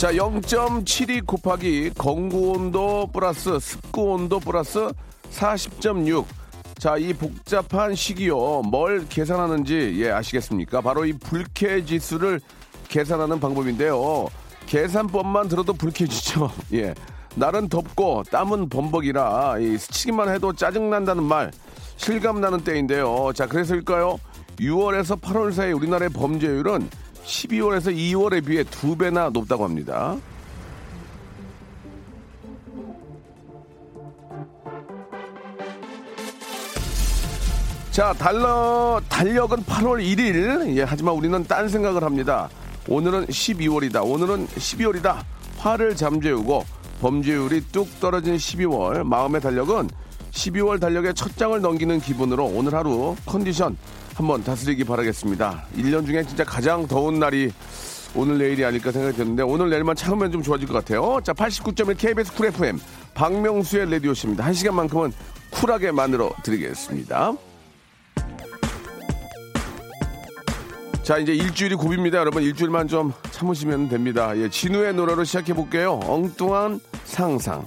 자, 0.72 곱하기 건구온도 플러스 습구온도 플러스 40.6. 자, 이 복잡한 식이요. 뭘 계산하는지 예, 아시겠습니까? 바로 이 불쾌 지수를 계산하는 방법인데요. 계산법만 들어도 불쾌지죠. 예. 날은 덥고 땀은 범벅이라 이 스치기만 해도 짜증난다는 말 실감 나는 때인데요. 자, 그래서일까요? 6월에서 8월 사이 우리나라의 범죄율은 12월에서 2월에 비해 두 배나 높다고 합니다. 자, 달러, 달력은 8월 1일. 예, 하지만 우리는 딴 생각을 합니다. 오늘은 12월이다. 오늘은 12월이다. 화를 잠재우고 범죄율이 뚝 떨어진 12월. 마음의 달력은 12월 달력의 첫 장을 넘기는 기분으로 오늘 하루 컨디션 한번 다스리기 바라겠습니다. 1년 중에 진짜 가장 더운 날이 오늘 내일이 아닐까 생각이 드는데 오늘 내일만 참으면 좀 좋아질 것 같아요. 자, 89.1 KBS 쿨 FM 박명수의 라디오십니다. 한 시간만큼은 쿨하게 만들어 드리겠습니다. 자, 이제 일주일이 고비입니다. 여러분, 일주일만 좀 참으시면 됩니다. 예, 진우의 노래로 시작해 볼게요. 엉뚱한 상상.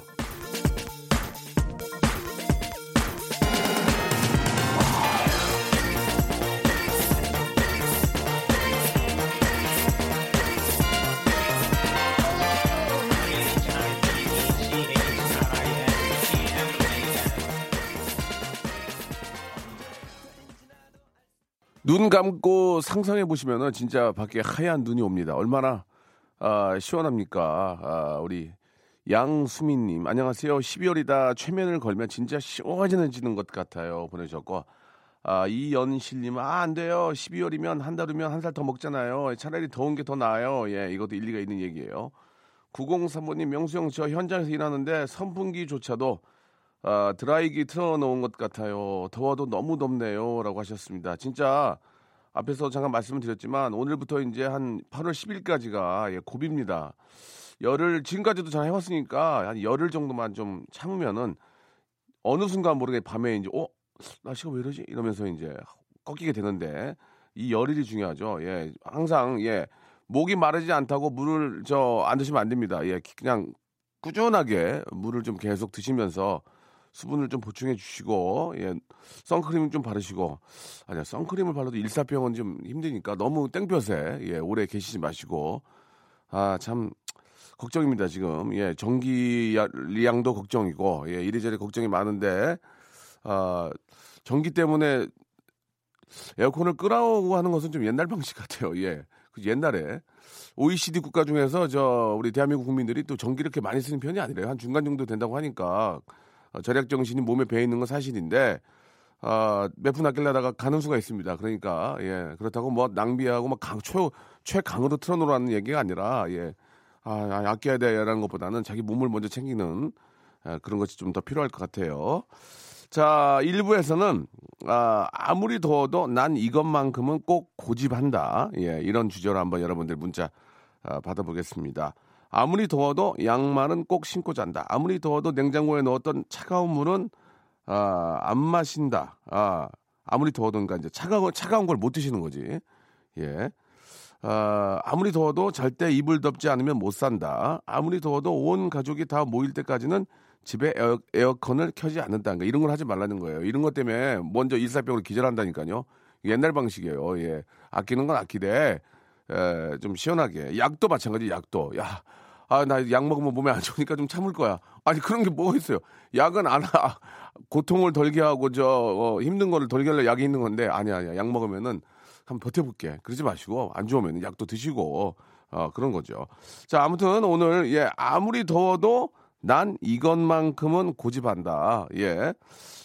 눈 감고 상상해 보시면은 진짜 밖에 하얀 눈이 옵니다. 얼마나 아, 시원합니까? 아, 우리 양수민님 안녕하세요. 12월이다 최면을 걸면 진짜 시원해지는 것 같아요. 보내주셨고 아, 이연실님 아, 안 돼요. 12월이면 한 달 후면 한 살 더 먹잖아요. 차라리 더운 게 더 나아요. 예, 이것도 일리가 있는 얘기예요. 9035님 명수형 저 현장에서 일하는데 선풍기조차도 아, 드라이기 틀어놓은 것 같아요. 더워도 너무 덥네요. 라고 하셨습니다. 진짜 앞에서 잠깐 말씀을 드렸지만 오늘부터 이제 한 8월 10일까지가 예, 고비입니다. 열을 지금까지도 잘 해왔으니까 한 열흘 정도만 좀 참으면은 어느 순간 모르게 밤에 이제 어 날씨가 왜 이러지 이러면서 이제 꺾이게 되는데 이 열일이 중요하죠. 예, 항상 예 목이 마르지 않다고 물을 저 안 드시면 안 됩니다. 예, 그냥 꾸준하게 물을 좀 계속 드시면서 수분을 좀 보충해 주시고 예 선크림 좀 바르시고. 아니야 선크림을 발라도 일사병은 좀 힘드니까 너무 땡볕에 예 오래 계시지 마시고. 아 참 걱정입니다 지금. 예 전기량도 걱정이고 예 이래저래 걱정이 많은데 아 전기 때문에 에어컨을 끄라고 하는 것은 좀 옛날 방식 같아요. 예그 옛날에 OECD 국가 중에서 저 우리 대한민국 국민들이 또 전기 이렇게 많이 쓰는 편이 아니래요. 한 중간 정도 된다고 하니까. 어, 절약 정신이 몸에 배어 있는 건 사실인데 아, 몇푼 아끼려다가 가는 수가 있습니다. 그러니까 예 그렇다고 뭐 낭비하고 막 강 최, 최강으로 틀어놓으라는 얘기가 아니라 예 아, 아 아껴야 돼라는 것보다는 자기 몸을 먼저 챙기는 아, 그런 것이 좀 더 필요할 것 같아요. 자, 1부에서는 아, 아무리 더워도 난 이것만큼은 꼭 고집한다. 예, 이런 주제로 한번 여러분들 문자 아, 받아보겠습니다. 아무리 더워도 양말은 꼭 신고 잔다. 아무리 더워도 냉장고에 넣었던 차가운 물은 아, 안 마신다. 아, 아무리 더워도 그러니까 이제 차가운 차가운 걸 못 드시는 거지. 예. 아, 아무리 더워도 절대 이불 덮지 않으면 못 산다. 아무리 더워도 온 가족이 다 모일 때까지는 집에 에어, 에어 컨을 켜지 않는다. 그러니까 이런 걸 하지 말라는 거예요. 이런 것 때문에 먼저 일사병으로 기절한다니까요. 옛날 방식이에요. 예. 아끼는 건 아끼되 에, 좀 시원하게. 약도 마찬가지. 약도. 야, 아, 나 약 먹으면 몸에 안 좋으니까 좀 참을 거야. 아니, 그런 게 뭐가 있어요. 약은 안, 아, 고통을 덜게 하고, 저, 어, 힘든 거를 덜게 하려 약이 있는 건데, 아니야, 아니야. 약 먹으면은 한번 버텨볼게. 그러지 마시고, 안 좋으면 약도 드시고, 어, 그런 거죠. 자, 아무튼 오늘, 예, 아무리 더워도 난 이것만큼은 고집한다. 예.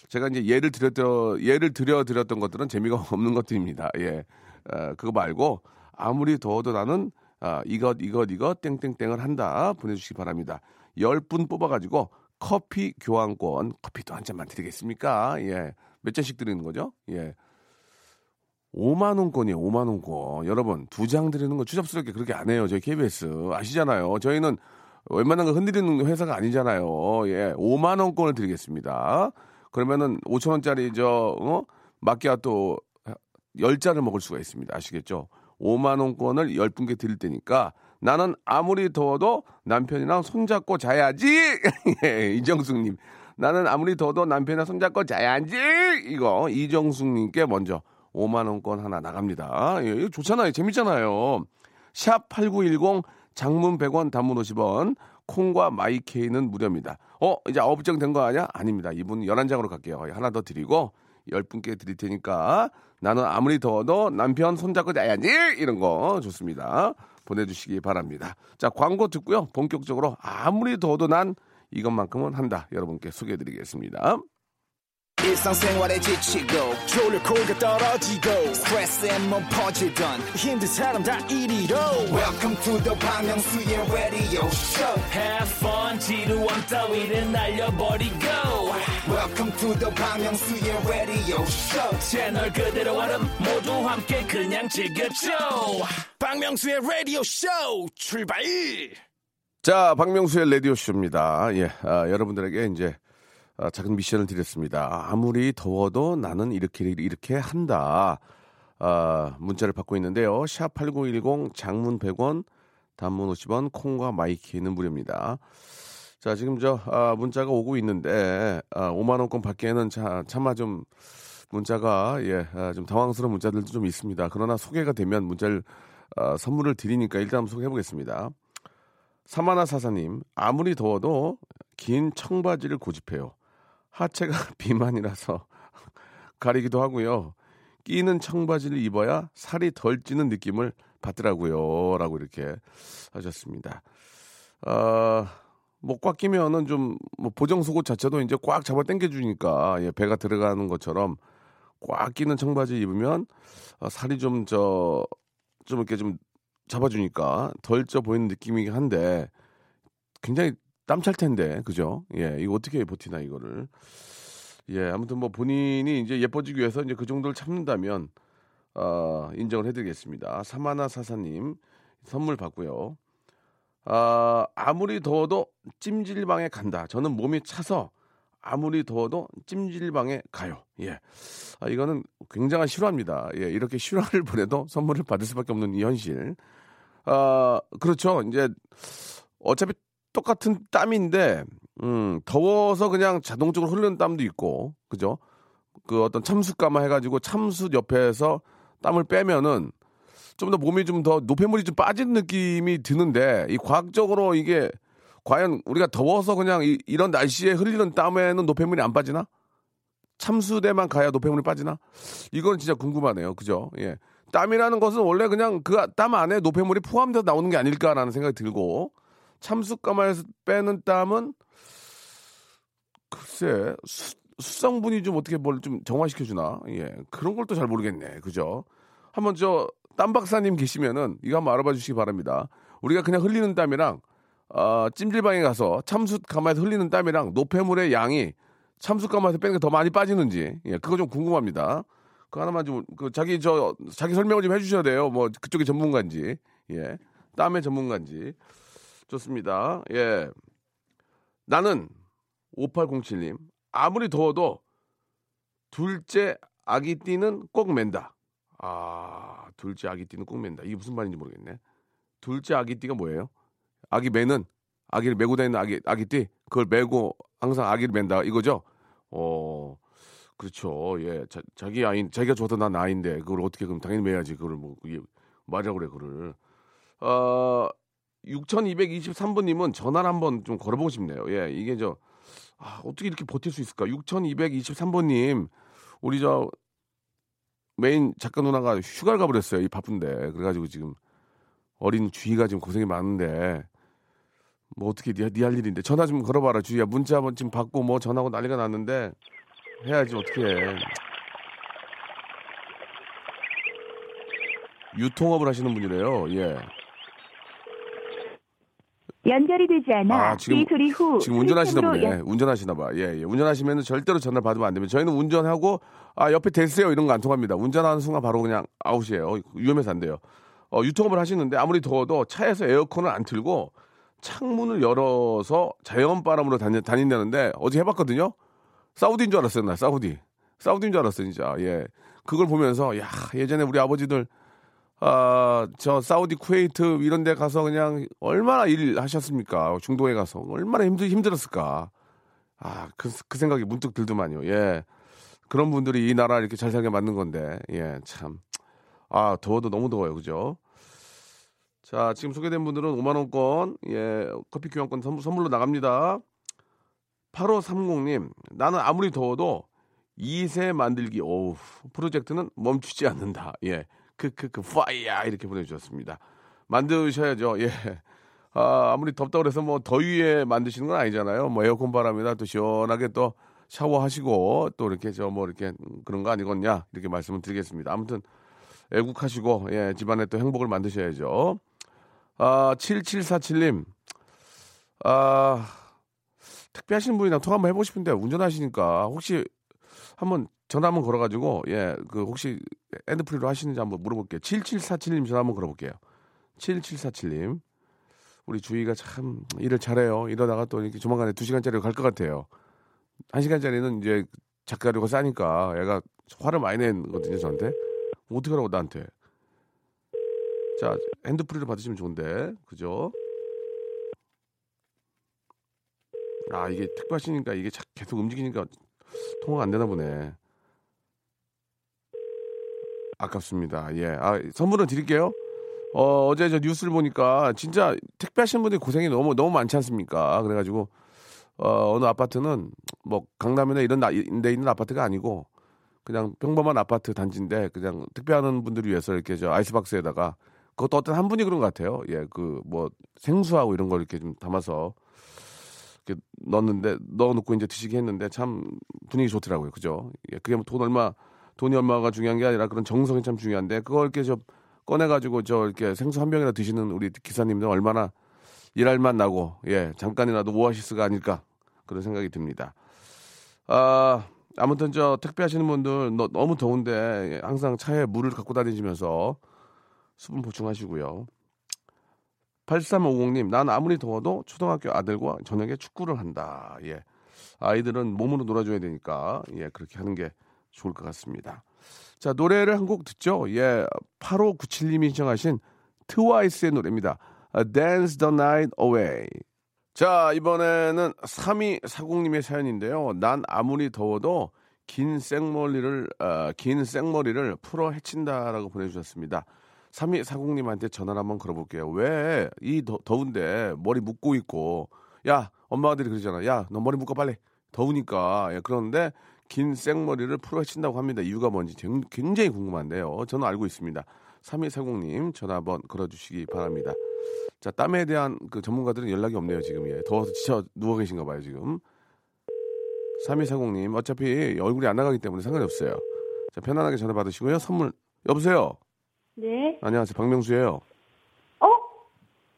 제가 이제 예를 드렸던, 예를 들여드렸던 것들은 재미가 없는 것들입니다. 예. 어, 그거 말고, 아무리 더워도 나는 아, 이것, 이것, 이것, 땡땡땡을 한다. 보내주시기 바랍니다. 10분 뽑아가지고 커피 교환권, 커피도 한 잔만 드리겠습니까? 예. 몇 잔씩 드리는 거죠? 예. 5만 원권이에요, 5만 원권. 여러분, 두 장 드리는 거 추잡스럽게 그렇게 안 해요. 저희 KBS. 아시잖아요. 저희는 웬만한 거 흔들리는 회사가 아니잖아요. 예. 5만 원권을 드리겠습니다. 그러면은 5천 원짜리 저, 어? 마끼아또 10잔을 먹을 수가 있습니다. 아시겠죠? 5만원권을 10분께 드릴 테니까 나는 아무리 더워도 남편이랑 손잡고 자야지! 예, 이정숙님. 나는 아무리 더워도 남편이랑 손잡고 자야지! 이거 이정숙님께 먼저 5만원권 하나 나갑니다. 예, 이거 좋잖아요. 재밌잖아요. 샵 8910 장문 100원 단문 50원 콩과 마이케이는 무료입니다. 어, 이제 9장 된 거 아니야? 아닙니다. 이분 11장으로 갈게요. 하나 더 드리고 10분께 드릴 테니까 나는 아무리 더워도 남편 손잡고 자야지! 이런 거 좋습니다. 보내주시기 바랍니다. 자, 광고 듣고요. 본격적으로 아무리 더워도 난 이것만큼은 한다. 여러분께 소개해드리겠습니다. 일상생활에 지치고, 졸려 코가 떨어지고, 스트레스에 몸 퍼지던, 힘든 사람 다 이리로. welcome to the Bang Myung-soo's radio show. Have fun 지루함 따위를 날려버리고. Welcome to the Bang Myung-soo's radio show. 채널 그대로 얼음 모두 함께 그냥 즐겨줘. 박명수의 라디오 쇼 출발! 자, 박명수의 라디오 쇼입니다. 예, 아, 여러분들에게 이제 아, 작은 미션을 드렸습니다. 아무리 더워도 나는 이렇게, 이렇게 한다. 아, 문자를 받고 있는데요. 샵 8910 장문 100원, 단문 50원, 콩과 마이키는 무료입니다. 자, 지금 저, 아, 문자가 오고 있는데, 아, 5만 원권 받기에는 자, 차마 좀, 문자가, 예, 아, 좀 당황스러운 문자들도 좀 있습니다. 그러나 소개가 되면 문자를, 아, 선물을 드리니까 일단 한번 소개해 보겠습니다. 사마나 사사님, 아무리 더워도 긴 청바지를 고집해요. 하체가 비만이라서 가리기도 하고요. 끼는 청바지를 입어야 살이 덜 찌는 느낌을 받더라고요. 라고 이렇게 하셨습니다. 아, 뭐꽉 끼면은 좀, 뭐 보정 속옷 자체도 이제 꽉 잡아 당겨주니까, 예, 배가 들어가는 것처럼 꽉 끼는 청바지 입으면 아, 살이 좀 저, 좀 이렇게 좀 잡아주니까 덜 쪄 보이는 느낌이긴 한데 굉장히 땀 찰 텐데 그죠? 예, 이거 어떻게 버티나 이거를 예, 아무튼 뭐 본인이 이제 예뻐지기 위해서 이제 그 정도를 참는다면 어, 인정을 해드리겠습니다. 사마나 사사님 선물 받고요. 아, 아무리 더워도 찜질방에 간다. 저는 몸이 차서 아무리 더워도 찜질방에 가요. 예. 아, 이거는 굉장한 실화입니다. 예, 이렇게 실화를 보내도 선물을 받을 수밖에 없는 이 현실. 아, 그렇죠. 이제 어차피 똑같은 땀인데, 음, 더워서 그냥 자동적으로 흐르는 땀도 있고, 그죠? 그 어떤 참숯가마 해가지고 참숯 옆에서 땀을 빼면은 좀 더 몸이 좀 더 노폐물이 좀 빠지는 느낌이 드는데, 이 과학적으로 이게 과연 우리가 더워서 그냥 이, 이런 날씨에 흘리는 땀에는 노폐물이 안 빠지나? 참수대만 가야 노폐물이 빠지나? 이건 진짜 궁금하네요. 그죠? 예. 땀이라는 것은 원래 그냥 그 땀 안에 노폐물이 포함돼서 나오는 게 아닐까라는 생각이 들고, 참수가마에서 빼는 땀은 글쎄, 수, 수성분이 좀 어떻게 뭘 좀 정화시켜 주나? 예. 그런 걸 또 잘 모르겠네. 그죠? 한번 저, 땀 박사님 계시면은 이거 한번 알아봐 주시기 바랍니다. 우리가 그냥 흘리는 땀이랑, 어, 찜질방에 가서 참숯 가마에서 흘리는 땀이랑 노폐물의 양이 참숯 가마에서 빼는 게 더 많이 빠지는지, 예, 그거 좀 궁금합니다. 그 하나만 좀, 그, 자기, 저, 자기 설명을 좀 해주셔야 돼요. 뭐, 그쪽이 전문가인지, 예. 땀의 전문가인지. 좋습니다. 예. 나는, 5807님, 아무리 더워도 둘째 아기 띠는 꼭 맨다. 아, 둘째 아기 띠는 꼭 맨다. 이게 무슨 말인지 모르겠네. 둘째 아기 띠가 뭐예요? 아기 매는 아기를 메고 다니는 아기 아기 띠 그걸 메고 항상 아기를 맨다 이거죠. 어 그렇죠. 예, 자, 자기 아이 자기가 좋아도 난 아인데 그걸 어떻게 그럼 당연히 매야지 그걸 뭐 이게 말이라고 그래 그를. 어 6223번님은 전화를 한번 좀 걸어보고 싶네요. 예, 이게 저 아, 어떻게 이렇게 버틸 수 있을까? 6223번님 우리 저 메인 작가 누나가 휴가를 가버렸어요. 이 바쁜데 그래가지고 지금 어린 주희가 지금 고생이 많은데 뭐 어떻게 니할 일인데 전화 좀 걸어봐라 주희야 문자 한번 지금 받고 뭐 전화하고 난리가 났는데 해야지 어떻게 해 유통업을 하시는 분이래요 예 연결이 되지 않아 아, 지금- 이 소리 후 지금 운전하시나 보네. 운전하시나 봐. 예, 예. 운전하시면 절대로 전화를 받으면 안 됩니다. 저희는 운전하고 아 옆에 대세요 이런 거 안 통합니다. 운전하는 순간 바로 그냥 아웃이에요. 위험해서 안 돼요. 어, 유통업을 하시는데 아무리 더워도 차에서 에어컨을 안 틀고 창문을 열어서 자연 바람으로 다니, 다닌다는데 어제 해봤거든요. 사우디인 줄 알았어요, 나 사우디. 사우디인 줄 알았어요, 진짜. 예. 그걸 보면서 야 예전에 우리 아버지들 아, 저 사우디 쿠웨이트 이런 데 가서 그냥 얼마나 일 하셨습니까? 중동에 가서 얼마나 힘들 힘들었을까? 아, 그, 그 생각이 문득 들더만요. 예. 그런 분들이 이 나라 이렇게 잘 살게 만든 건데. 예, 참. 아, 더워도 너무 더워요. 그죠? 자, 지금 소개된 분들은 5만 원권, 예, 커피 교환권 선물, 선물로 나갑니다. 8530님, 나는 아무리 더워도 2세 만들기, 오우, 프로젝트는 멈추지 않는다. 예. 그, 파이야! 이렇게 보내주셨습니다. 만드셔야죠. 예. 아, 아무리 덥다고 그래서 뭐 더위에 만드시는 건 아니잖아요. 뭐 에어컨 바람이나 또 시원하게 또 샤워하시고 또 이렇게 저 뭐 이렇게 그런 거 아니겠냐 이렇게 말씀을 드리겠습니다. 아무튼 애국하시고 예, 집안에 또 행복을 만드셔야죠. 아, 7747님. 아, 택배하시는 분이랑 통화 한번 해보고 싶은데 운전하시니까 혹시 한번 전화 한번 걸어가지고 예, 그 혹시 핸드프리로 하시는지 한번 물어볼게요. 7747님 전화 한번 걸어볼게요. 7747님. 우리 주희가 참 일을 잘해요. 이러다가 또 이렇게 조만간에 2 시간짜리 갈것 같아요. 1 시간짜리는 이제 작가료가 싸니까 애가 화를 많이 내거든요, 저한테. 어떻게 하라고 나한테. 자, 핸드프리로 받으시면 좋은데. 그죠? 아, 이게 택배하시니까 이게 자- 계속 움직이니까 통화가 안 되나 보네. 아깝습니다. 예. 아, 선물은 드릴게요. 어, 어제 저 뉴스를 보니까 진짜 택배하시는 분들이 고생이 너무 너무 많지 않습니까? 그래가지고 어, 어느 아파트는 뭐 강남이나 이런 나- 데 있는 아파트가 아니고 그냥 평범한 아파트 단지인데 그냥 택배하는 분들을 위해서 이렇게 저 아이스박스에다가 그것도 어떤 한 분이 그런 것 같아요. 예, 그 뭐 생수하고 이런 걸 이렇게 좀 담아서 넣었는데 넣어놓고 이제 드시게 했는데 참 분위기 좋더라고요. 그죠? 예, 그게 뭐 돈 얼마 돈이 얼마가 중요한 게 아니라 그런 정성이 참 중요한데 그걸 이렇게 저 꺼내가지고 저 이렇게 생수 한 병이나 드시는 우리 기사님들 얼마나 일할 만 나고 예 잠깐이라도 오아시스가 아닐까 그런 생각이 듭니다. 아 아무튼 저 택배 하시는 분들 너, 너무 더운데 항상 차에 물을 갖고 다니시면서 수분 보충하시고요. 8350님, 난 아무리 더워도 초등학교 아들과 저녁에 축구를 한다. 예. 아이들은 몸으로 놀아줘야 되니까, 예, 그렇게 하는 게 좋을 것 같습니다. 자, 노래를 한 곡 듣죠? 예, 8597님이 신청하신 트와이스의 노래입니다. Dance the Night Away. 자, 이번에는 3240님의 사연인데요. 난 아무리 더워도 긴 생머리를, 어, 긴 생머리를 풀어 헤친다라고 보내주셨습니다. 3240님한테 전화를 한번 걸어볼게요. 왜 이 더운데 머리 묶고 있고, 야, 엄마들이 그러잖아. 야, 너 머리 묶어 빨리. 더우니까. 예, 그런데 긴 생머리를 풀어 헤친다고 합니다. 이유가 뭔지 쟁- 굉장히 궁금한데요. 저는 알고 있습니다. 3240님 전화 한번 걸어주시기 바랍니다. 자, 땀에 대한 그 전문가들은 연락이 없네요, 지금. 예. 더워서 지쳐 누워 계신가 봐요, 지금. 3240님, 어차피 얼굴이 안 나가기 때문에 상관이 없어요. 자, 편안하게 전화 받으시고요. 선물, 여보세요? 네. 안녕하세요. 박명수예요 어?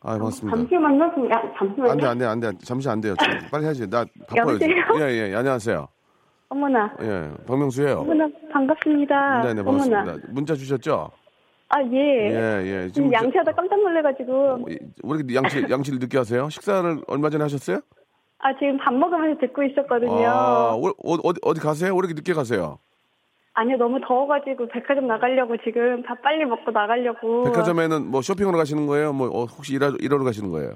아, 반갑습니다. 잠시만요. 좀, 야, 잠시만요. 안 돼, 안 돼, 안 돼. 잠시 안 돼요. 빨리 해야지. 나 바빠요. 예, 예. 안녕하세요. 어머나. 예, 박명수예요 어머나, 반갑습니다. 네, 네, 어머나. 반갑습니다. 문자 주셨죠? 아, 예. 예, 예. 지금 저- 양치하다 깜짝 놀래가지고. 왜 이렇게 양치, 양치를 늦게 하세요? 식사를 얼마 전에 하셨어요? 아, 지금 밥 먹으면서 듣고 있었거든요. 아, 어, 어디, 어디 가세요? 왜 이렇게 늦게 가세요? 아니요, 너무 더워가지고 백화점 나가려고 지금 밥 빨리 먹고 나가려고. 백화점에는 뭐 쇼핑하러 가시는 거예요? 뭐 어, 혹시 일하, 일하러 가시는 거예요?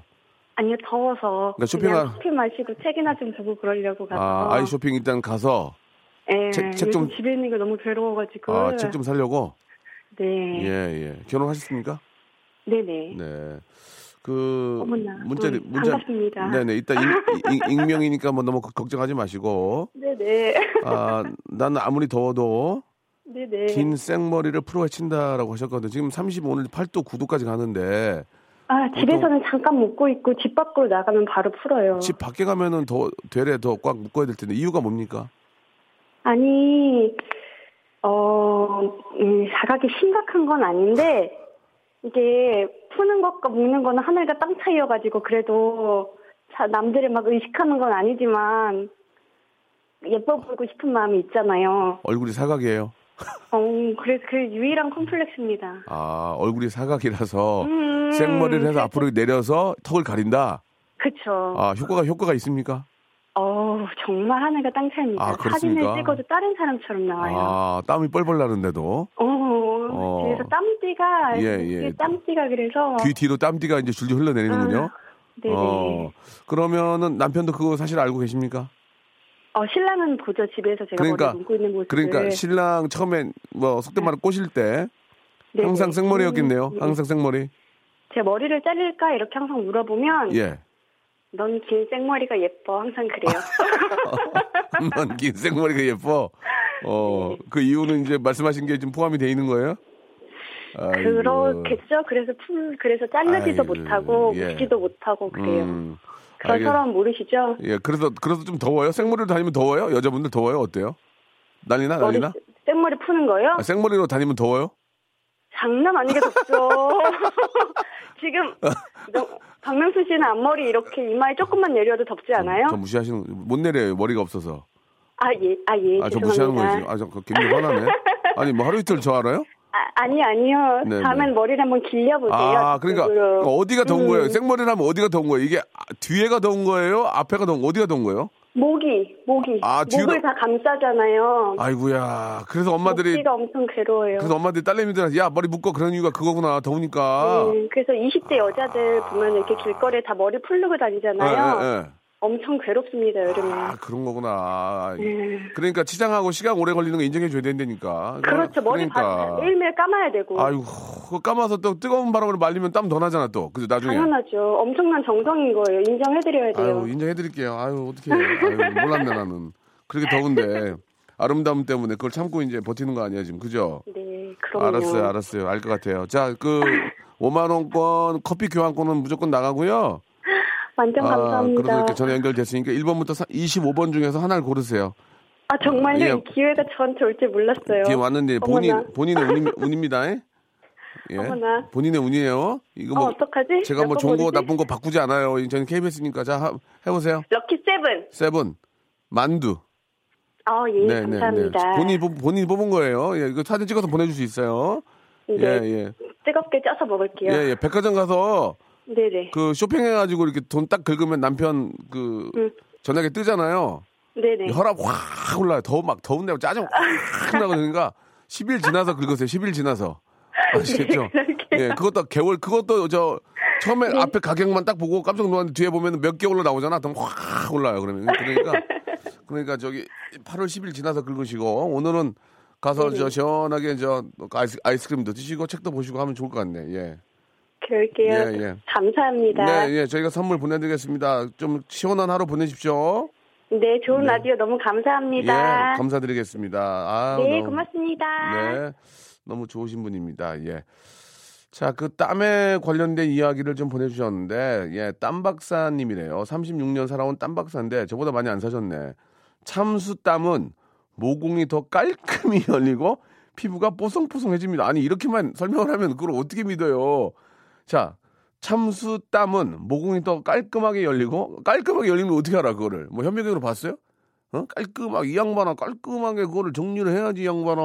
아니요, 더워서. 그러니까 쇼핑하- 커피 마시고 책이나 좀 보고 그러려고 가서. 아, 아이 쇼핑 일단 가서 예. 책- 책 요즘 좀- 집에 있는 게 너무 괴로워가지고. 아, 책좀 사려고? 네. 예, 예. 결혼하셨습니까? 네네. 네. 그 어머나, 문자를 또 문자 반갑습니다. 네네 이따 익, 익- 익명이니까 뭐 너무 걱정하지 마시고 네네. 아 나는 아무리 더워도 네네. 긴 생머리를 풀어 헤친다라고 하셨거든요. 지금 30 오늘 8도 9도까지 가는데 아, 집에서는 잠깐 묶고 있고 집 밖으로 나가면 바로 풀어요. 집 밖에 가면은 더 되레 더 꽉 묶어야 될 텐데 이유가 뭡니까? 아니, 어, 음, 사각이 심각한 건 아닌데, 이게 푸는 것과 묶는 거는 하늘과 땅 차이여가지고 그래도 자, 남들을 막 의식하는 건 아니지만 예뻐 보이고 싶은 마음이 있잖아요. 얼굴이 사각이에요. 어, 그래서 그 유일한 콤플렉스입니다. 아, 얼굴이 사각이라서 음, 생머리를 해서 그래서- 앞으로 내려서 턱을 가린다. 그쵸. 아, 효과가 효과가 있습니까? 어, 정말 하늘과 땅 차이입니다. 아? 사진을 찍어도 다른 사람처럼 나와요. 아, 땀이 뻘뻘 나는데도 어, 어. 그래서 땀띠가, 예, 예. 땀띠가 그래서. 귀 뒤로 땀띠가 이제 줄줄 흘러내리는군요. 아, 네네. 어, 그러면은 남편도 그거 사실 알고 계십니까? 어, 신랑은 보죠. 집에서 제가 그러니까- 머리 묶고 있는 모습을. 그러니까 신랑 처음에 뭐 속된 말로 꼬실 때 네네. 항상 생머리였겠네요. 음, 항상 생머리. 제 머리를 자를까 이렇게 항상 물어보면 예. 넌 긴 생머리가 예뻐 항상 그래요. 넌 긴 생머리가 예뻐. 어, 네. 그 이유는 이제 말씀하신 게 좀 포함이 돼 있는 거예요? 아이고. 그렇겠죠. 그래서 풀 그래서 자르지도 아이고, 못하고 예. 묶지도 못하고 그래요. 음, 그런 알겠- 사람 모르시죠? 예, 그래서 그래서 좀 더워요. 생머리로 다니면 더워요. 여자분들 더워요. 어때요? 난리나 머리 난리나? 생머리 푸는 거요? 아, 생머리로 다니면 더워요? 장난 아니게 덥죠. 지금 너- 박명수 씨는 앞머리 이렇게 이마에 조금만 내려도 덥지 않아요? 저 무시하시는 못 내려요. 머리가 없어서. 아 예, 아 예. 아, 저 죄송합니다. 무시하는 거지. 아, 저 굉장히 화나네. 아니, 뭐 하루 이틀 저 알아요? 아, 아니 아니요. 네, 다음엔 네. 머리를 한번 길려보세요. 아, 그러니까 뒤쪽으로. 어디가 더운 음, 거예요? 생머리를 하면 어디가 더운 거예요? 이게 아, 뒤에가 더운 거예요? 앞에가 더운 어디가 더운 거예요? 목이 목이 아, 뒤로- 목을 다 감싸잖아요. 아이고야. 그래서 엄마들이 목기가 엄청 괴로워요. 그래서 엄마들이 딸내미들한테 야 머리 묶어 그런 이유가 그거구나 더우니까. 음, 그래서 20대 여자들 보면 이렇게 길거리에 다 머리 풀르고 다니잖아요. 예, 예, 예. 엄청 괴롭습니다 여름에. 아 그런 거구나. 음. 그러니까 치장하고 시간 오래 걸리는 거 인정해 줘야 된다니까. 그렇죠. 머리 그러니까. 바, 매일매일 감아야 되고. 그거 감아서 또 뜨거운 바람으로 말리면 땀 더 나잖아 또. 그죠 나중에. 당연하죠. 엄청난 정성인 거예요. 인정해 드려야 돼요. 아유 인정해 드릴게요. 아유 어떻게? 아유 몰랐네 나는. 그렇게 더운데 아름다움 때문에 그걸 참고 이제 버티는 거 아니야 지금 그죠? 네, 그럼요. 알았어요, 알았어요. 알 것 같아요. 자, 그 5만 원권 커피 교환권은 무조건 나가고요. 완전 그래도 감사합니다. 이렇게 전화 연결됐으니까 1번부터 25번 중에서 하나를 고르세요. 아 정말요? 예. 이 기회가 저한테 올줄 몰랐어요. 뒤에 왔는데 본인 어머나. 본인의 운, 운입니다. 예. 어머나. 본인의 운이에요. 이거 어, 뭐 어 떡하지? 제가 뭐몇 좋은 번 거? 나쁜 거 바꾸지 않아요. 저는 KBS니까 자 하- 해보세요. 럭키 세븐. 세븐 만두. 아 예, 감사합니다. 본인 뽑- 본인 뽑은 거예요. 예, 이거 사진 찍어서 보내줄 수 있어요. 네, 예, 예, 뜨겁게 쪄서 먹을게요. 예, 예. 백화점 가서 네네. 그 쇼핑해가지고 이렇게 돈 딱 긁으면 남편 그 음. 전화기 뜨잖아요. 네네. 혈압 확 올라요. 더워 막 더운데 짜증 확 나고 그러니까 10일 지나서 긁으세요. 10일 지나서 아시겠죠? 예, 그것도 개월 그것도 저 처음에 네. 앞에 가격만 딱 보고 깜짝 놀랐는데 뒤에 보면 몇 개월로 나오잖아. 그럼 확 올라요. 그러면 그러니까 그러니까 저기 8월 10일 지나서 긁으시고 오늘은 가서 네. 저 시원하게 저 아이스, 아이스크림도 드시고 책도 보시고 하면 좋을 것 같네. 예. 그럴게요. 예, 예. 감사합니다. 네, 예, 저희가 선물 보내드리겠습니다. 좀 시원한 하루 보내십시오. 네, 좋은 네. 라디오 너무 감사합니다. 예, 감사드리겠습니다. 아, 네, 너무, 고맙습니다. 네, 너무 좋으신 분입니다. 예. 자, 그 땀에 관련된 이야기를 좀 보내주셨는데, 예, 땀 박사님이래요. 36년 살아온 땀 박사인데, 저보다 많이 안 사셨네. 참수 땀은 모공이 더 깔끔히 열리고 피부가 뽀송뽀송해집니다. 아니, 이렇게만 설명을 하면 그걸 어떻게 믿어요? 자, 참수 땀은 모공이 더 깔끔하게 열리고, 깔끔하게 열리면 어떻게 알아, 그거를? 뭐 현미경으로 봤어요? 어? 깔끔하게, 이 양반아, 깔끔하게 그거를 정리를 해야지, 이 양반아.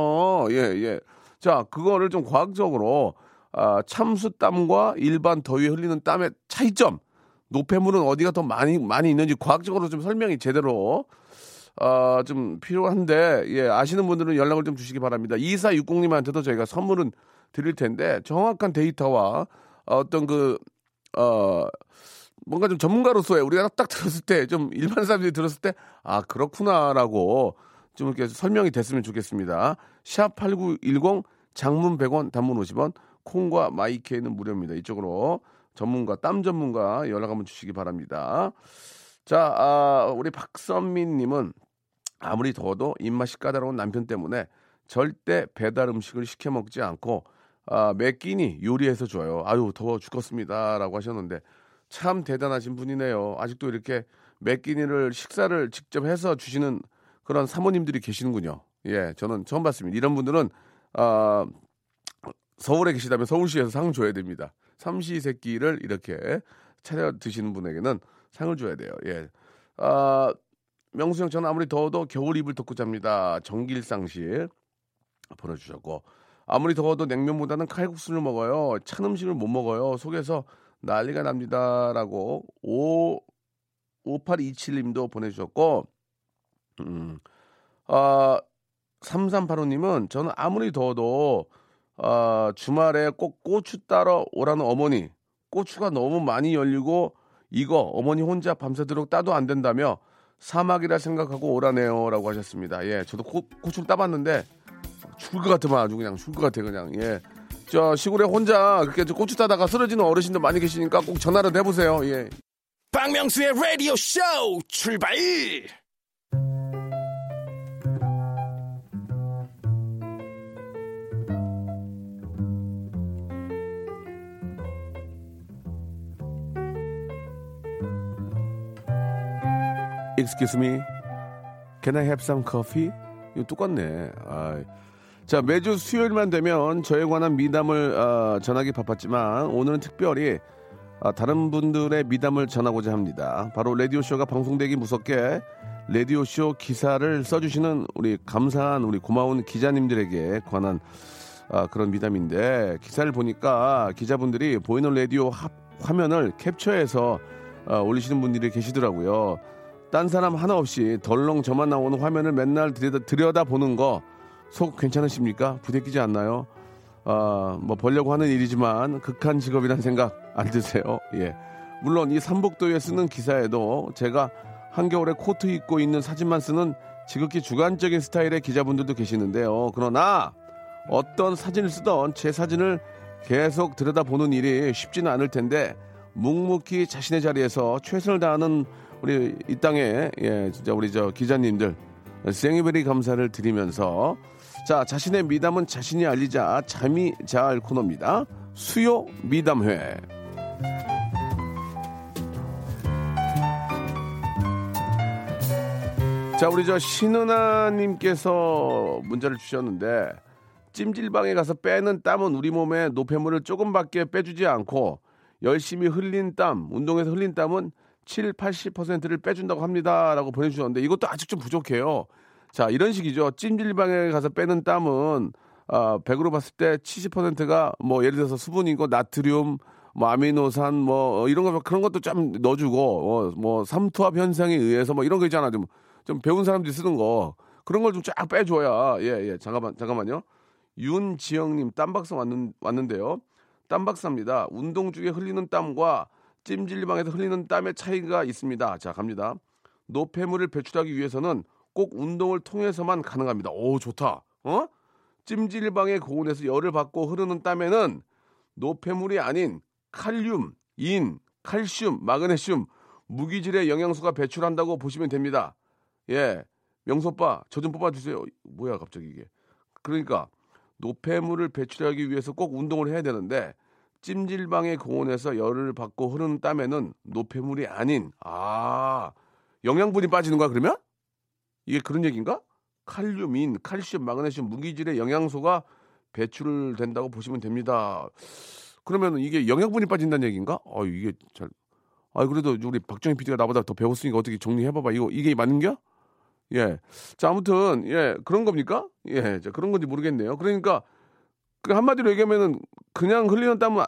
예, 예. 자, 그거를 좀 과학적으로, 아, 참수 땀과 일반 더위에 흘리는 땀의 차이점, 노폐물은 어디가 더 많이, 많이 있는지 과학적으로 좀 설명이 제대로, 아, 좀 필요한데, 예, 아시는 분들은 연락을 좀 주시기 바랍니다. 2460님한테도 저희가 선물은 드릴 텐데, 정확한 데이터와 어떤 그, 어, 뭔가 좀 전문가로서의 우리가 딱 들었을 때 좀 일반 사람들이 들었을 때 아 그렇구나라고 좀 이렇게 설명이 됐으면 좋겠습니다. 샵 8910 장문 100원 단문 50원 콩과 마이케이는 무료입니다. 이쪽으로 전문가 땀 전문가 연락 한번 주시기 바랍니다. 자 아, 우리 박선민 님은 아무리 더워도 입맛이 까다로운 남편 때문에 절대 배달 음식을 시켜 먹지 않고 아, 매 끼니 요리해서 줘요. 아유 더워 죽겠습니다 라고 하셨는데 참 대단하신 분이네요. 아직도 이렇게 매 끼니를 식사를 직접 해서 주시는 그런 사모님들이 계시는군요. 예, 저는 처음 봤습니다. 이런 분들은 아, 서울에 계시다면 서울시에서 상 줘야 됩니다. 삼시세끼를 이렇게 차려 드시는 분에게는 상을 줘야 돼요. 예. 아, 명수 형, 저는 아무리 더워도 겨울 이불 덮고 잡니다. 정길상 씨 보내주셨고, 아무리 더워도 냉면보다는 칼국수를 먹어요. 찬 음식을 못 먹어요. 속에서 난리가 납니다. 라고, 5, 5827님도 보내주셨고, 음, 아, 3385님은 저는 아무리 더워도, 아, 주말에 꼭 고추 따러 오라는 어머니, 고추가 너무 많이 열리고, 이거 어머니 혼자 밤새도록 따도 안 된다며 사막이라 생각하고 오라네요. 라고 하셨습니다. 예, 저도 고, 고추를 따봤는데 죽을 것 같으면 아주 그냥 죽을 것 같아, 그냥. 예. 저 시골에 혼자 그렇게 저 고추 따다가 쓰러지는 어르신들 많이 계시니까 꼭 전화를 해보세요. 예. 박명수의 라디오 쇼 출발 Excuse me. Can I have some coffee? 이거 똑같네. 아. 자, 매주 수요일만 되면 저에 관한 미담을 어, 전하기 바빴지만 오늘은 특별히 아, 다른 분들의 미담을 전하고자 합니다. 바로 라디오쇼가 방송되기 무섭게 라디오쇼 기사를 써주시는 우리 감사한 우리 고마운 기자님들에게 관한 아, 그런 미담인데 기사를 보니까 기자분들이 보이는 라디오 합- 화면을 캡처해서 어, 올리시는 분들이 계시더라고요. 딴 사람 하나 없이 덜렁 저만 나오는 화면을 맨날 들여다, 들여다 보는 거 속 괜찮으십니까? 부대끼지 않나요? 아, 뭐 벌려고 하는 일이지만 극한 직업이란 생각 안 드세요? 예. 물론 이 삼복도에 쓰는 기사에도 제가 한겨울에 코트 입고 있는 사진만 쓰는 지극히 주관적인 스타일의 기자분들도 계시는데요. 그러나 어떤 사진을 쓰던 제 사진을 계속 들여다보는 일이 쉽지는 않을 텐데 묵묵히 자신의 자리에서 최선을 다하는 우리 이 땅에 예 진짜 우리 저 기자님들 생이베리 감사를 드리면서 자 자신의 미담은 자신이 알리자 잠이 잘 코너입니다 수요 미담회 자 우리 저 신은아님께서 문자를 주셨는데 찜질방에 가서 빼는 땀은 우리 몸에 노폐물을 조금밖에 빼주지 않고 열심히 흘린 땀, 운동에서 흘린 땀은 7, 80%를 빼준다고 합니다. 라고 보내주셨는데 이것도 아직 좀 부족해요. 자, 이런 식이죠. 찜질방에 가서 빼는 땀은 아, 100으로 봤을 때 70%가 뭐 예를 들어서 수분이고 나트륨, 뭐 아미노산 뭐 어, 이런 거 그런 것도 좀 넣어주고 어, 뭐 삼투압 현상에 의해서 뭐 이런 거 있잖아. 좀, 좀 배운 사람들이 쓰는 거. 그런 걸 좀 쫙 빼줘야. 예예. 잠깐만 잠깐만요. 윤지영님 땀박사 왔는, 왔는데요. 땀박사입니다. 운동 중에 흘리는 땀과 찜질방에서 흘리는 땀의 차이가 있습니다. 자 갑니다. 노폐물을 배출하기 위해서는 꼭 운동을 통해서만 가능합니다 오 좋다 어 찜질방의 고온에서 열을 받고 흐르는 땀에는 노폐물이 아닌 칼륨, 인, 칼슘, 마그네슘, 무기질의 영양소가 배출한다고 보시면 됩니다. 예. 명소빠, 저 좀 뽑아주세요. 뭐야, 갑자기 이게. 그러니까, 노폐물을 배출하기 위해서 꼭 운동을 해야 되는데, 찜질방의 고온에서 열을 받고 흐르는 땀에는 노폐물이 아닌, 아, 영양분이 빠지는 거야, 그러면? 이게 그런 얘기인가? 칼륨, 인, 칼슘, 마그네슘, 무기질의 영양소가 배출된다고 보시면 됩니다. 그러면 이게 영양분이 빠진다는 얘기인가? 어 이게 잘. 아 그래도 우리 박정희 PD가 나보다 더 배웠으니까 어떻게 정리해봐봐. 이거 이게 맞는겨? 예. 자 아무튼 예 그런 겁니까? 예. 자 그런 건지 모르겠네요. 그러니까 그 한마디로 얘기하면은 그냥 흘리는 땀은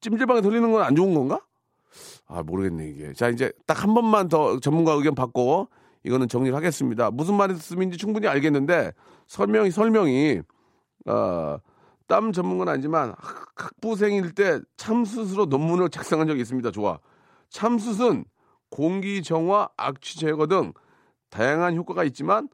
찜질방에 흘리는 건 안 좋은 건가? 아 모르겠네 이게. 자 이제 딱 한 번만 더 전문가 의견 받고 이거는 정리를 하겠습니다. 무슨 말씀인지 충분히 알겠는데 설명이 설명이 어, 땀 전문가는 아니지만 학- 학부생일 때 참숯으로 논문을 작성한 적이 있습니다. 좋아. 참숯은 공기 정화, 악취 제거 등 다양한 효과가 있지만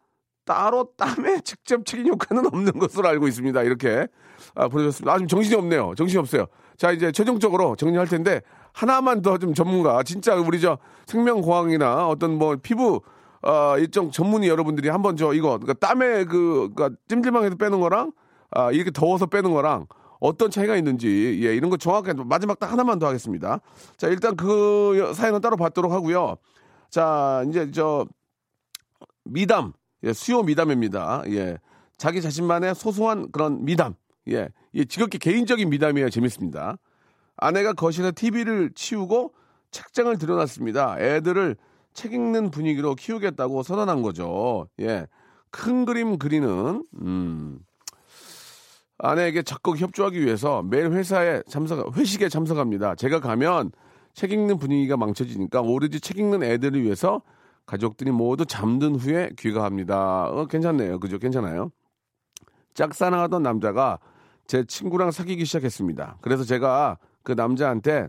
따로 땀에 직접적인 효과는 없는 것으로 알고 있습니다. 이렇게 아, 보내줬습니다. 아, 좀 정신이 없네요. 정신이 없어요. 자, 이제 최종적으로 정리할 텐데 하나만 더 좀 전문가, 진짜 우리 저 생명공학이나 어떤 뭐 피부 어, 일정 전문의 여러분들이 한번 저 이거 그러니까 땀에 그 그러니까 찜질방에서 빼는 거랑 아, 이렇게 더워서 빼는 거랑 어떤 차이가 있는지 예, 이런 거 정확하게 마지막 딱 하나만 더 하겠습니다. 자, 일단 그 사연은 따로 받도록 하고요. 자, 이제 저 미담, 예, 수요 미담입니다. 예. 자기 자신만의 소소한 그런 미담, 예, 이 지극히 개인적인 미담이에요. 재밌습니다. 아내가 거실에 TV를 치우고 책장을 들여놨습니다. 애들을 책 읽는 분위기로 키우겠다고 선언한 거죠. 예. 큰 그림 그리는, 음, 아내에게 적극 협조하기 위해서 매일 회사에 참석, 회식에 참석합니다. 제가 가면 책 읽는 분위기가 망쳐지니까 오로지 책 읽는 애들을 위해서 가족들이 모두 잠든 후에 귀가합니다. 어, 괜찮네요. 그죠? 괜찮아요. 짝사랑하던 남자가 제 친구랑 사귀기 시작했습니다. 그래서 제가 그 남자한테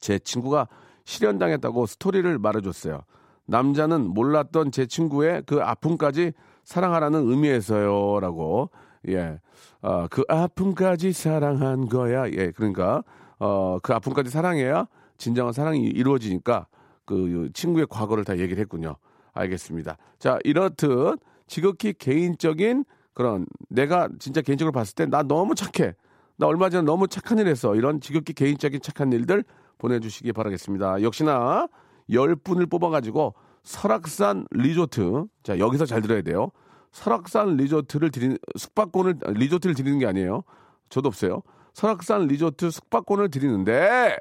제 친구가 실현당했다고 스토리를 말해줬어요. 남자는 몰랐던 제 친구의 그 아픔까지 사랑하라는 의미에서요. 라고. 예. 어, 그 아픔까지 사랑한 거야. 예. 그러니까, 어, 그 아픔까지 사랑해야 진정한 사랑이 이루어지니까 그 친구의 과거를 다 얘기를 했군요. 알겠습니다. 자, 이렇듯 지극히 개인적인 그런 내가 진짜 개인적으로 봤을 때 나 너무 착해. 나 얼마 전에 너무 착한 일 했어. 이런 지극히 개인적인 착한 일들 보내주시기 바라겠습니다. 역시나 10분을 뽑아가지고 설악산 리조트. 자, 여기서 잘 들어야 돼요. 설악산 리조트를 드리는, 숙박권을, 리조트를 드리는 게 아니에요. 저도 없어요. 설악산 리조트 숙박권을 드리는데,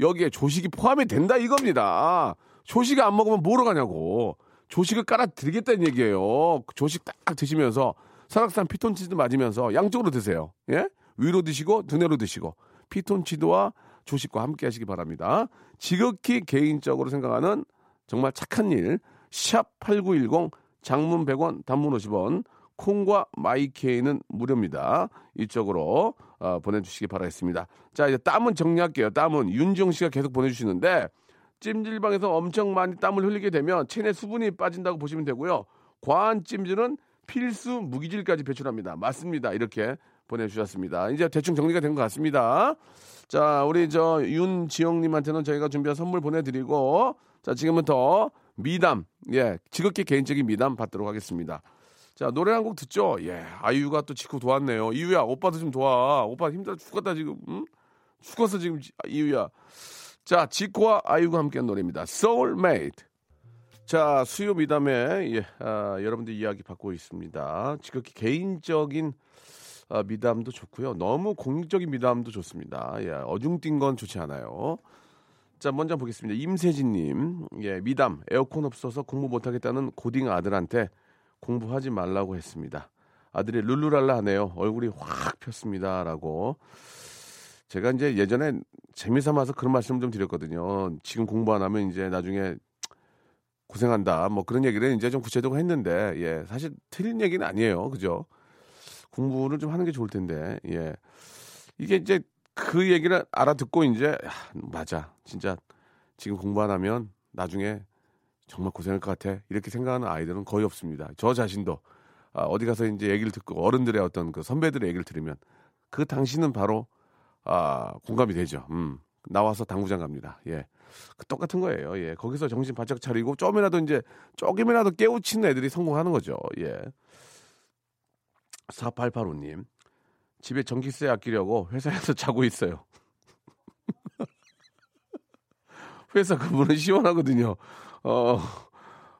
여기에 조식이 포함이 된다 이겁니다. 조식 안 먹으면 뭐로 가냐고. 조식을 깔아 드리겠다는 얘기예요. 조식 딱 드시면서 설악산 피톤치드 맞으면서 양쪽으로 드세요. 예? 위로 드시고 두뇌로 드시고 피톤치드와 조식과 함께 하시기 바랍니다. 지극히 개인적으로 생각하는 정말 착한 일. 샵8910 장문 100원 단문 50원 콩과 마이케이는 무료입니다. 이쪽으로 어, 보내주시기 바라겠습니다. 자 이제 땀은 정리할게요. 땀은 윤정 씨가 계속 보내주시는데 찜질방에서 엄청 많이 땀을 흘리게 되면 체내 수분이 빠진다고 보시면 되고요. 과한 찜질은 필수 무기질까지 배출합니다. 맞습니다. 이렇게 보내주셨습니다. 이제 대충 정리가 된 것 같습니다. 자, 우리 저 윤지영님한테는 저희가 준비한 선물 보내드리고, 자, 지금부터 미담, 예, 지극히 개인적인 미담 받도록 하겠습니다. 자, 노래 한 곡 듣죠? 예, 아이유가 또 지고 도왔네요. 이유야, 오빠도 좀 도와. 오빠 힘들어 죽겠다, 지금. 응? 죽었어, 지금, 이유야. 자, 지코와 아이유가 함께한 노래입니다. Soulmate. 자, 수요 미담에 예, 아, 여러분들 이야기 받고 있습니다. 지극히 개인적인 아, 미담도 좋고요. 너무 공익적인 미담도 좋습니다. 예, 어중뛴 건 좋지 않아요. 자, 먼저 보겠습니다. 임세진님, 예, 미담 에어컨 없어서 공부 못하겠다는 고딩 아들한테 공부하지 말라고 했습니다. 아들이 룰루랄라 하네요. 얼굴이 확 폈습니다라고. 제가 이제 예전에 재미삼아서 그런 말씀 좀 드렸거든요. 지금 공부 안 하면 이제 나중에 고생한다. 뭐 그런 얘기를 이제 좀 구체적으로 했는데, 예, 사실 틀린 얘기는 아니에요. 그죠? 공부를 좀 하는 게 좋을 텐데, 예. 이게 이제 그 얘기를 알아듣고 이제, 야, 맞아. 진짜 지금 공부 안 하면 나중에 정말 고생할 것 같아. 이렇게 생각하는 아이들은 거의 없습니다. 저 자신도 아, 어디 가서 이제 얘기를 듣고 어른들의 어떤 그 선배들의 얘기를 들으면 그 당신은 바로 아, 공감이 되죠. 음. 나와서 당구장 갑니다. 예. 그 똑같은 거예요. 예. 거기서 정신 바짝 차리고 좀이라도 이제 조금이라도 깨우치는 애들이 성공하는 거죠. 예. 4885님. 집에 전기세 아끼려고 회사에서 자고 있어요. 회사 근무는 시원하거든요. 어, 어.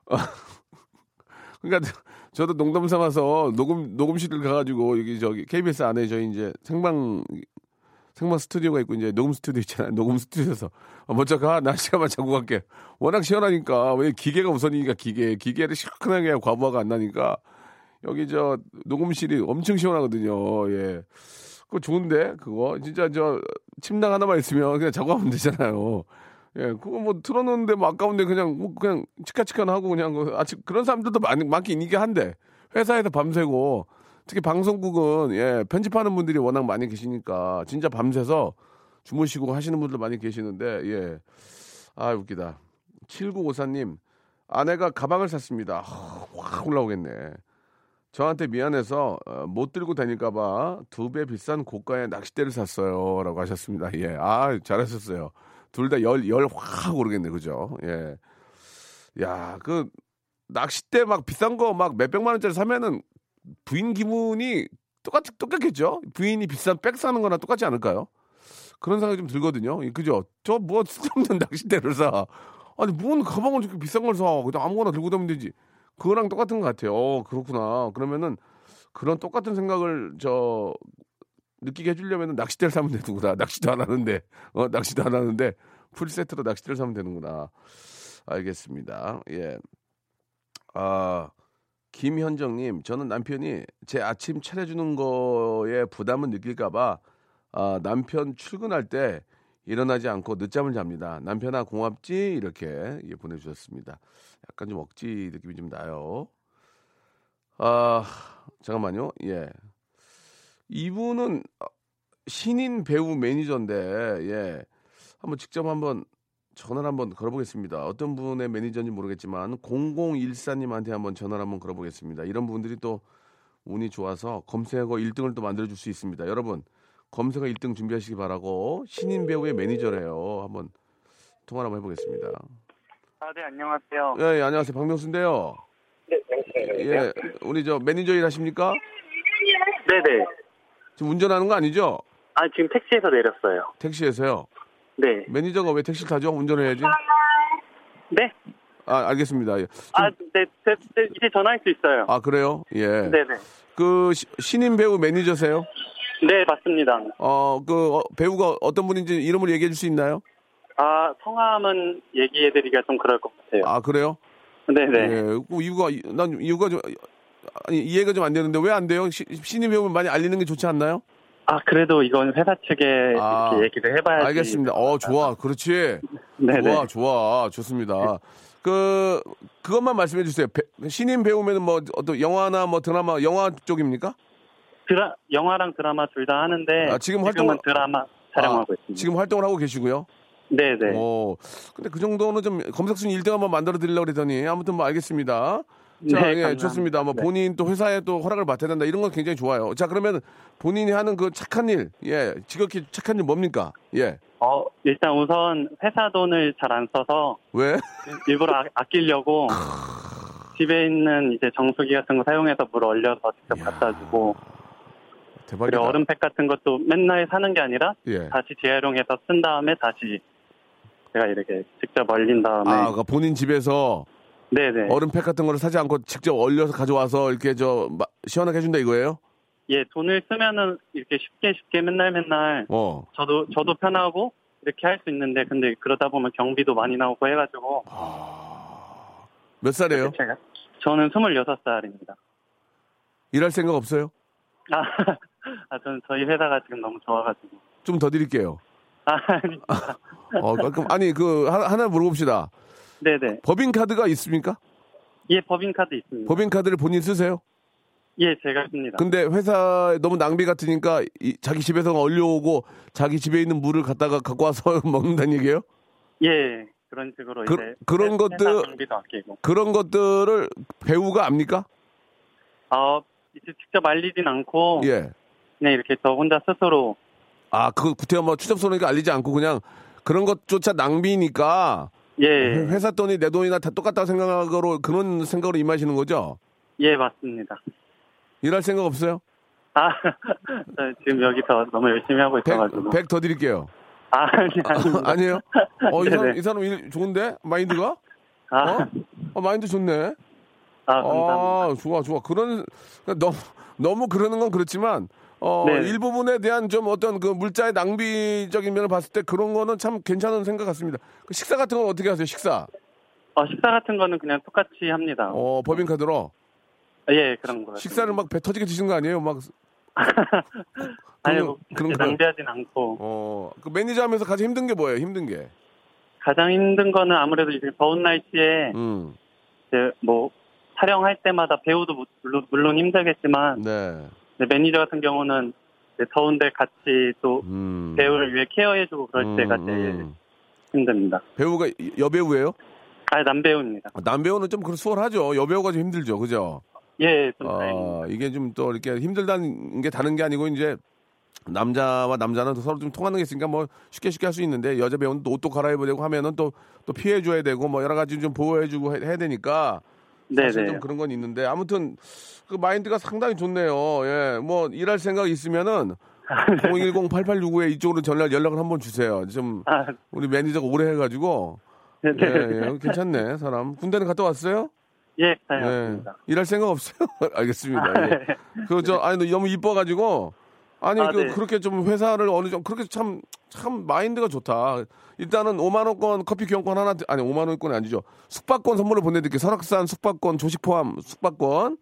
그러니까 저도 농담 삼아서 녹음 녹음실을 가가지고 여기 저기 KBS 안에 저희 이제 생방 생방 스튜디오가 있고 이제 녹음 스튜디오 있잖아요. 녹음 스튜디오에서 어, 먼저 가. 나 시간만 자고 갈게. 워낙 시원하니까 왜 기계가 우선이니까 기계 기계를 시원하게 과부하가 안 나니까 여기 저 녹음실이 엄청 시원하거든요. 예. 그거 좋은데 그거 진짜 저 침낭 하나만 있으면 그냥 자고 하면 되잖아요. 예, 그거 뭐 틀어놓는데 뭐 아까운데 그냥 뭐 그냥 치카치카 하고 그냥 그 아침 그런 사람들도 많, 많긴 있긴 한데 회사에서 밤새고 특히 방송국은 예 편집하는 분들이 워낙 많이 계시니까 진짜 밤새서 주무시고 하시는 분들 많이 계시는데 예. 아 웃기다. 7954님 아내가 가방을 샀습니다. 확 올라오겠네. 저한테 미안해서 어, 못 들고 다닐까봐 두 배 비싼 고가의 낚싯대를 샀어요 라고 하셨습니다. 예, 아 잘하셨어요. 둘 다 열 열 확 오르겠네, 그죠? 예, 야, 그 낚싯대 막 비싼 거 막 몇백만 원짜리 사면은 부인 기분이 똑같 똑같겠죠? 부인이 비싼 백 사는 거나 똑같지 않을까요? 그런 생각이 좀 들거든요. 그죠? 저 뭐 쓸데없는 낚싯대를 사. 아니, 뭔 가방을 저렇게 비싼 걸 사. 그냥 아무거나 들고 다니면 되지. 그거랑 똑같은 것 같아요. 어, 그렇구나. 그러면은 그런 똑같은 생각을 저 느끼게 해주려면 낚싯대를 사면 되는구나. 낚시도 안 하는데, 어, 낚시도 안 하는데, 풀 세트로 낚싯대를 사면 되는구나. 알겠습니다. 예. 아, 김현정님, 저는 남편이 제 아침 차려주는 거에 부담을 느낄까봐, 아, 남편 출근할 때 일어나지 않고 늦잠을 잡니다. 남편아, 고맙지? 이렇게 예, 보내주셨습니다. 약간 좀 억지 느낌이 좀 나요. 아, 잠깐만요. 예. 이분은 어, 신인 배우 매니저인데 예 한번 직접 한번 전화를 한번 걸어보겠습니다. 어떤 분의 매니저인지 모르겠지만 0014님한테 한번 전화를 한번 걸어보겠습니다. 이런 분들이 또 운이 좋아서 검색어 1등을 또 만들어줄 수 있습니다. 여러분 검색어 1등 준비하시기 바라고 신인 배우의 매니저래요. 한번 통화를 한번 해보겠습니다. 아, 네, 안녕하세요. 예, 예 안녕하세요 박명수인데요. 네, 네, 예 우리 저 매니저 일 하십니까? 네네. 지금 운전하는 거 아니죠? 아, 지금 택시에서 내렸어요. 택시에서요. 네. 매니저가 왜 택시를 타죠? 운전을 해야지. 네? 아, 알겠습니다. 예. 아, 네, 네, 네, 이제 전화할 수 있어요. 아, 그래요? 예. 네네. 그 시- 신인 배우 매니저세요? 네, 맞습니다. 어, 그 어, 배우가 어떤 분인지 이름을 얘기해 줄 수 있나요? 아, 성함은 얘기해 드리기가 좀 그럴 것 같아요. 아, 그래요? 네네. 예. 그 이유가 난 이유가 좀 아니 이해가 좀 안 되는데 왜 안 돼요? 시, 신인 배우면 많이 알리는 게 좋지 않나요? 아, 그래도 이건 회사 측에 아, 이렇게 얘기를 해봐야지. 알겠습니다. 어, 좋아. 그렇지. 네네. 좋아, 좋아. 좋습니다. 그 그것만 말씀해 주세요. 배- 신인 배우면은 뭐 어떤 영화나 뭐 드라마 영화 쪽입니까? 드라, 영화랑 드라마 둘 다 하는데. 아, 지금 활동을- 드라마 촬영하고 아, 있습니다. 지금 활동을 하고 계시고요. 네네. 오, 근데 그 정도는 좀 검색순위 1등 한번 만들어 드리려고 그러더니 아무튼 뭐 알겠습니다. 자, 네, 예, 감사합니다. 좋습니다. 뭐 네. 본인 또 회사에 또 허락을 받아야 된다 이런 건 굉장히 좋아요. 자, 그러면 본인이 하는 그 착한 일, 예, 지극히 착한 일 뭡니까? 예, 어, 일단 우선 회사 돈을 잘 안 써서 왜? 일부러 아, 아끼려고 집에 있는 이제 정수기 같은 거 사용해서 물 얼려서 직접 갖다 주고 대박이다. 그리고 얼음팩 같은 것도 맨날 사는 게 아니라 예. 다시 재활용해서 쓴 다음에 다시 제가 이렇게 직접 얼린 다음에 아, 그러니까 본인 집에서 네네 얼음팩 같은 거를 사지 않고 직접 얼려서 가져와서 이렇게 저 마- 시원하게 해준다 이거예요? 예 돈을 쓰면은 이렇게 쉽게 쉽게 맨날 맨날 어. 저도 저도 편하고 이렇게 할 수 있는데 근데 그러다 보면 경비도 많이 나오고 해가지고 몇 살이에요? 제가 저는 26살입니다. 일할 생각 없어요? 아, 아 저는 저희 회사가 지금 너무 좋아가지고 좀 더 드릴게요. 아 아니 어, 그럼 아니 그 하나, 하나 물어봅시다. 네네 법인 카드가 있습니까? 예 법인 카드 있습니다. 법인 카드를 본인 쓰세요? 예 제가 씁니다. 근데 회사에 너무 낭비 같으니까 이- 자기 집에서 얼려오고 자기 집에 있는 물을 갖다가 갖고 와서 먹는다는 얘기예요? 예 그런 식으로 그- 이제 그런 회- 것들- 그런 것들을 배우가 압니까? 아 이제 직접 알리진 않고 예. 그냥 이렇게 저 혼자 스스로 아, 그 구태여 뭐 추접소니까 알리지 않고 그냥 그런 것조차 낭비니까 예 회사 돈이 내 돈이나 다 똑같다고 생각으로 그런 생각으로 임하시는 거죠? 예, 맞습니다. 일할 생각 없어요? 아저 지금 여기서 너무 열심히 하고 있어가지고 100, 더 드릴게요. 아 아니. 아니에요? 어, 이 사람, 네네. 이 사람 일 좋은데? 마인드가? 아, 어? 어, 마인드 좋네. 아 감사합니다. 아, 좋아, 좋아. 그런, 그러니까 너무, 너무 그러는 건 그렇지만, 어, 네. 일부분에 대한 좀 어떤 그 물자의 낭비적인 면을 봤을 때 그런 거는 참 괜찮은 생각 같습니다. 그 식사 같은 건 어떻게 하세요, 식사? 어, 식사 같은 거는 그냥 똑같이 합니다. 어, 법인카드로. 예, 그런 거. 식사를 막 배 터지게 드시는 거 아니에요? 막, 아니, 뭐, 거- 그런 거. 낭비하진 않고. 어, 그 매니저 하면서 가장 힘든 게 뭐예요, 힘든 게? 가장 힘든 거는 아무래도 이제 더운 날씨에 음, 이제 뭐 촬영할 때마다 배우도 무- 물론, 물론 힘들겠지만 네. 매니저 같은 경우는 더운데 같이 또 음. 배우를 위해 케어해주고 그럴 음, 때가 제일 음. 힘듭니다. 배우가 여배우예요? 아, 남배우입니다. 남배우는 좀 그런 수월하죠. 여배우가 좀 힘들죠. 그죠? 예, 좀 다행입니다. 어, 이게 좀 또 이렇게 힘들다는 게 다른 게 아니고 이제 남자와 남자는 서로 좀 통하는 게 있으니까 뭐 쉽게 쉽게 할 수 있는데 여자 배우는 또 옷도 갈아입어야 되고 하면은 또 또 피해 줘야 되고 뭐 여러 가지 좀 보호해 주고 해- 해야 되니까 사실 네네. 좀 그런 건 있는데 아무튼 그 마인드가 상당히 좋네요. 예. 뭐 일할 생각 있으면은 010-8869에 이쪽으로 전화 연락을 한번 주세요. 좀 아, 우리 매니저가 오래 해 가지고 네. 예, 예. 괜찮네, 사람. 군대는 갔다 왔어요? 예, 예. 다녀왔습니다. 일할 생각 없어요? 알겠습니다. 예. 그저 아니 너무 이뻐가지고 아니 아, 그 네. 그렇게 좀 회사를 어느 정도 그렇게 참참 마인드가 좋다. 일단은 5만 원권 커피 교환권 하나 드- 아니 5만 원권이 아니죠. 숙박권 선물을 보내드릴게요. 설악산 숙박권 조식 포함 숙박권.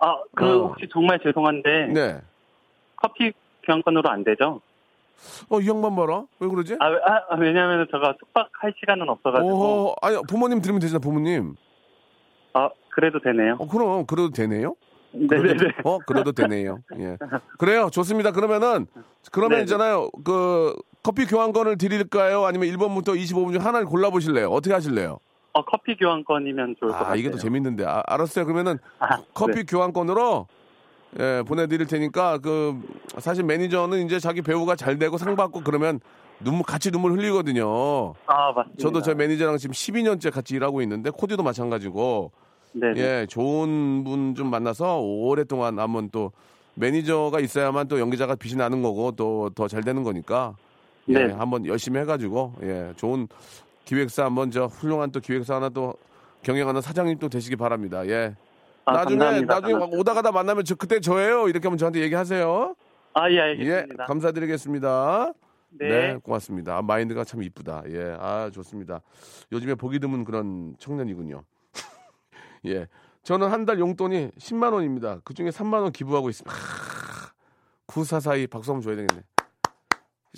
아, 그 어. 혹시 정말 죄송한데 네. 커피 교환권으로 안 되죠? 어 이 양반 봐라. 왜 그러지? 아, 왜- 아, 아, 왜냐하면 제가 숙박할 시간은 없어가지고. 오호 아니 부모님 들으면 되잖아 부모님. 아, 그래도 되네요. 어 그럼 그래도 되네요. 네네네. 그래도, 어 그래도 되네요. 예. 그래요. 좋습니다. 그러면은 그러면 네. 있잖아요. 그 커피 교환권을 드릴까요? 아니면 1번부터 25분 중 하나를 골라 보실래요? 어떻게 하실래요? 어, 커피 교환권이면 좋을 것 아, 같아요. 이게 더 재밌는데. 아, 알았어요. 그러면은 아, 커피 네. 교환권으로 예, 보내드릴 테니까 그 사실 매니저는 이제 자기 배우가 잘 되고 상 받고 그러면 눈물 같이 눈물 흘리거든요. 아, 맞습니다. 저도 제 매니저랑 지금 12년째 같이 일하고 있는데 코디도 마찬가지고 네. 예, 좋은 분 좀 만나서 오랫동안 한번 또 매니저가 있어야만 또 연기자가 빛이 나는 거고 또 더 잘 되는 거니까 예, 네. 한번 열심히 해가지고 예, 좋은 기획사 한번 저 훌륭한 또 기획사 하나 또 경영하는 사장님 또 되시기 바랍니다. 예. 아, 나중에 감사합니다. 나중에 감사합니다. 오다 가다 만나면 저 그때 저예요. 이렇게 하면 저한테 얘기하세요. 아, 예, 예, 알겠습니다. 감사드리겠습니다. 네. 네, 고맙습니다. 아, 마인드가 참 이쁘다. 예, 아 좋습니다. 요즘에 보기 드문 그런 청년이군요. 예, 저는 한 달 용돈이 10만 원입니다. 그 중에 3만 원 기부하고 있습니다. 하, 9442 박수 한번 줘야 되겠네.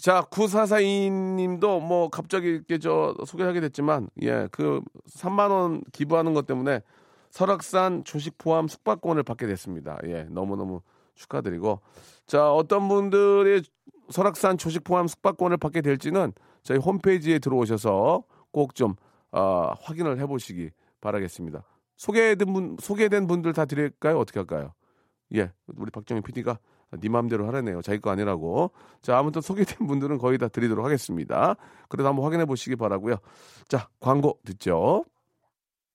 자, 9442님도 뭐 갑자기 이렇게 저 소개하게 됐지만, 예, 그 3만 원 기부하는 것 때문에 설악산 조식 포함 숙박권을 받게 됐습니다. 예, 너무너무 축하드리고. 자, 어떤 분들이 설악산 조식 포함 숙박권을 받게 될지는 저희 홈페이지에 들어오셔서 꼭 좀 어, 확인을 해보시기 바라겠습니다. 소개된 분 소개된 분들 다 드릴까요? 어떻게 할까요? 예, 우리 박정희 PD가 네 마음대로 하라네요. 자기 거 아니라고. 자, 아무튼 소개된 분들은 거의 다 드리도록 하겠습니다. 그래도 한번 확인해 보시기 바라고요. 자, 광고 듣죠.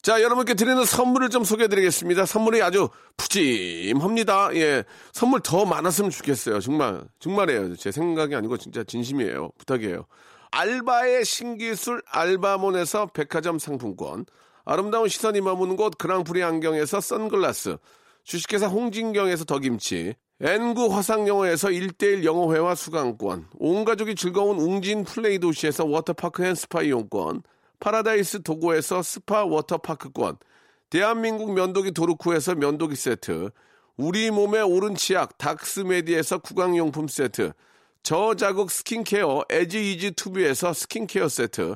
자, 여러분께 드리는 선물을 좀 소개해 드리겠습니다. 선물이 아주 푸짐합니다. 예. 선물 더 많았으면 좋겠어요. 정말, 정말이에요. 제 생각이 아니고 진짜 진심이에요. 부탁이에요. 알바의 신기술 알바몬에서 백화점 상품권, 아름다운 시선이 머무는 곳 그랑프리 안경에서 선글라스, 주식회사 홍진경에서 더김치, N구 화상영어에서 1대1 영어회화 수강권, 온 가족이 즐거운 웅진 플레이 도시에서 워터파크 and 스파 이용권, 파라다이스 도고에서 스파 워터파크권, 대한민국 면도기 도루코에서 면도기 세트, 우리 몸의 오른 치약 닥스메디에서 구강용품 세트, 저자극 스킨케어 에지이지 투비에서 스킨케어 세트,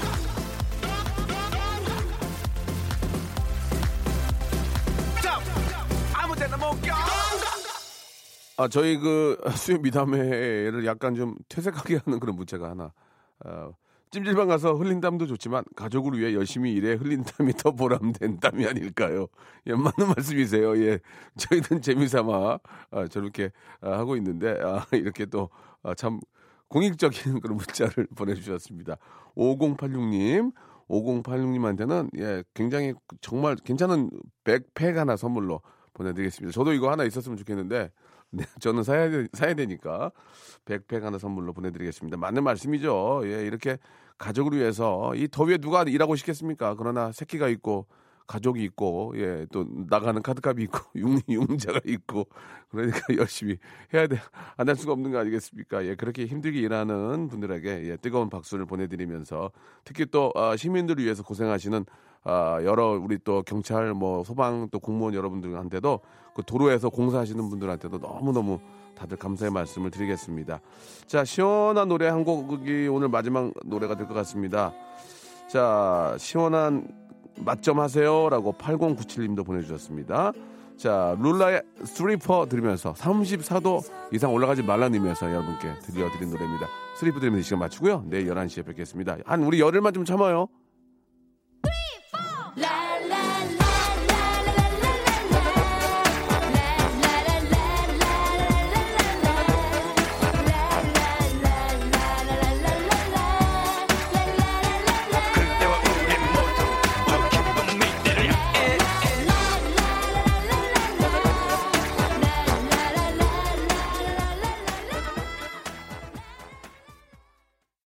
아, 저희 그 수요 미담회를 약간 좀 퇴색하게 하는 그런 문제가 하나. 어, 찜질방 가서 흘린 땀도 좋지만 가족을 위해 열심히 일해 흘린 땀이 더 보람된 땀이 아닐까요? 예, 맞는 말씀이세요. 예, 저희는 재미삼아 아, 저렇게 아, 하고 있는데 아, 이렇게 또참 공익적인 그런 문자를 보내주셨습니다. 5086님, 5086님한테는 예, 굉장히 정말 괜찮은 백팩 하나 선물로 보내드리겠습니다. 저도 이거 하나 있었으면 좋겠는데 네, 저는 사야, 되, 사야 되니까 백팩 하나 선물로 보내드리겠습니다. 맞는 말씀이죠. 예, 이렇게 가족을 위해서 이 더위에 누가 일하고 싶겠습니까? 그러나 새끼가 있고 가족이 있고 예, 또 나가는 카드값이 있고 융, 융자가 있고 그러니까 열심히 해야 돼. 안 할 수가 없는 거 아니겠습니까? 예, 그렇게 힘들게 일하는 분들에게 예, 뜨거운 박수를 보내드리면서 특히 또 아, 시민들을 위해서 고생하시는 아, 여러 우리 또 경찰 뭐 소방 또 공무원 여러분들한테도 그 도로에서 공사하시는 분들한테도 너무너무 다들 감사의 말씀을 드리겠습니다. 자, 시원한 노래 한 곡이 오늘 마지막 노래가 될 것 같습니다. 자, 시원한 맛점 하세요라고 8097님도 보내주셨습니다. 자, 룰라의 스리퍼 들으면서 34도 이상 올라가지 말라는 의미에서 여러분께 들려드린 노래입니다. 스리퍼 들으면서 이 시간 마치고요. 내일 11시에 뵙겠습니다. 한 우리 열흘만 좀 참아요.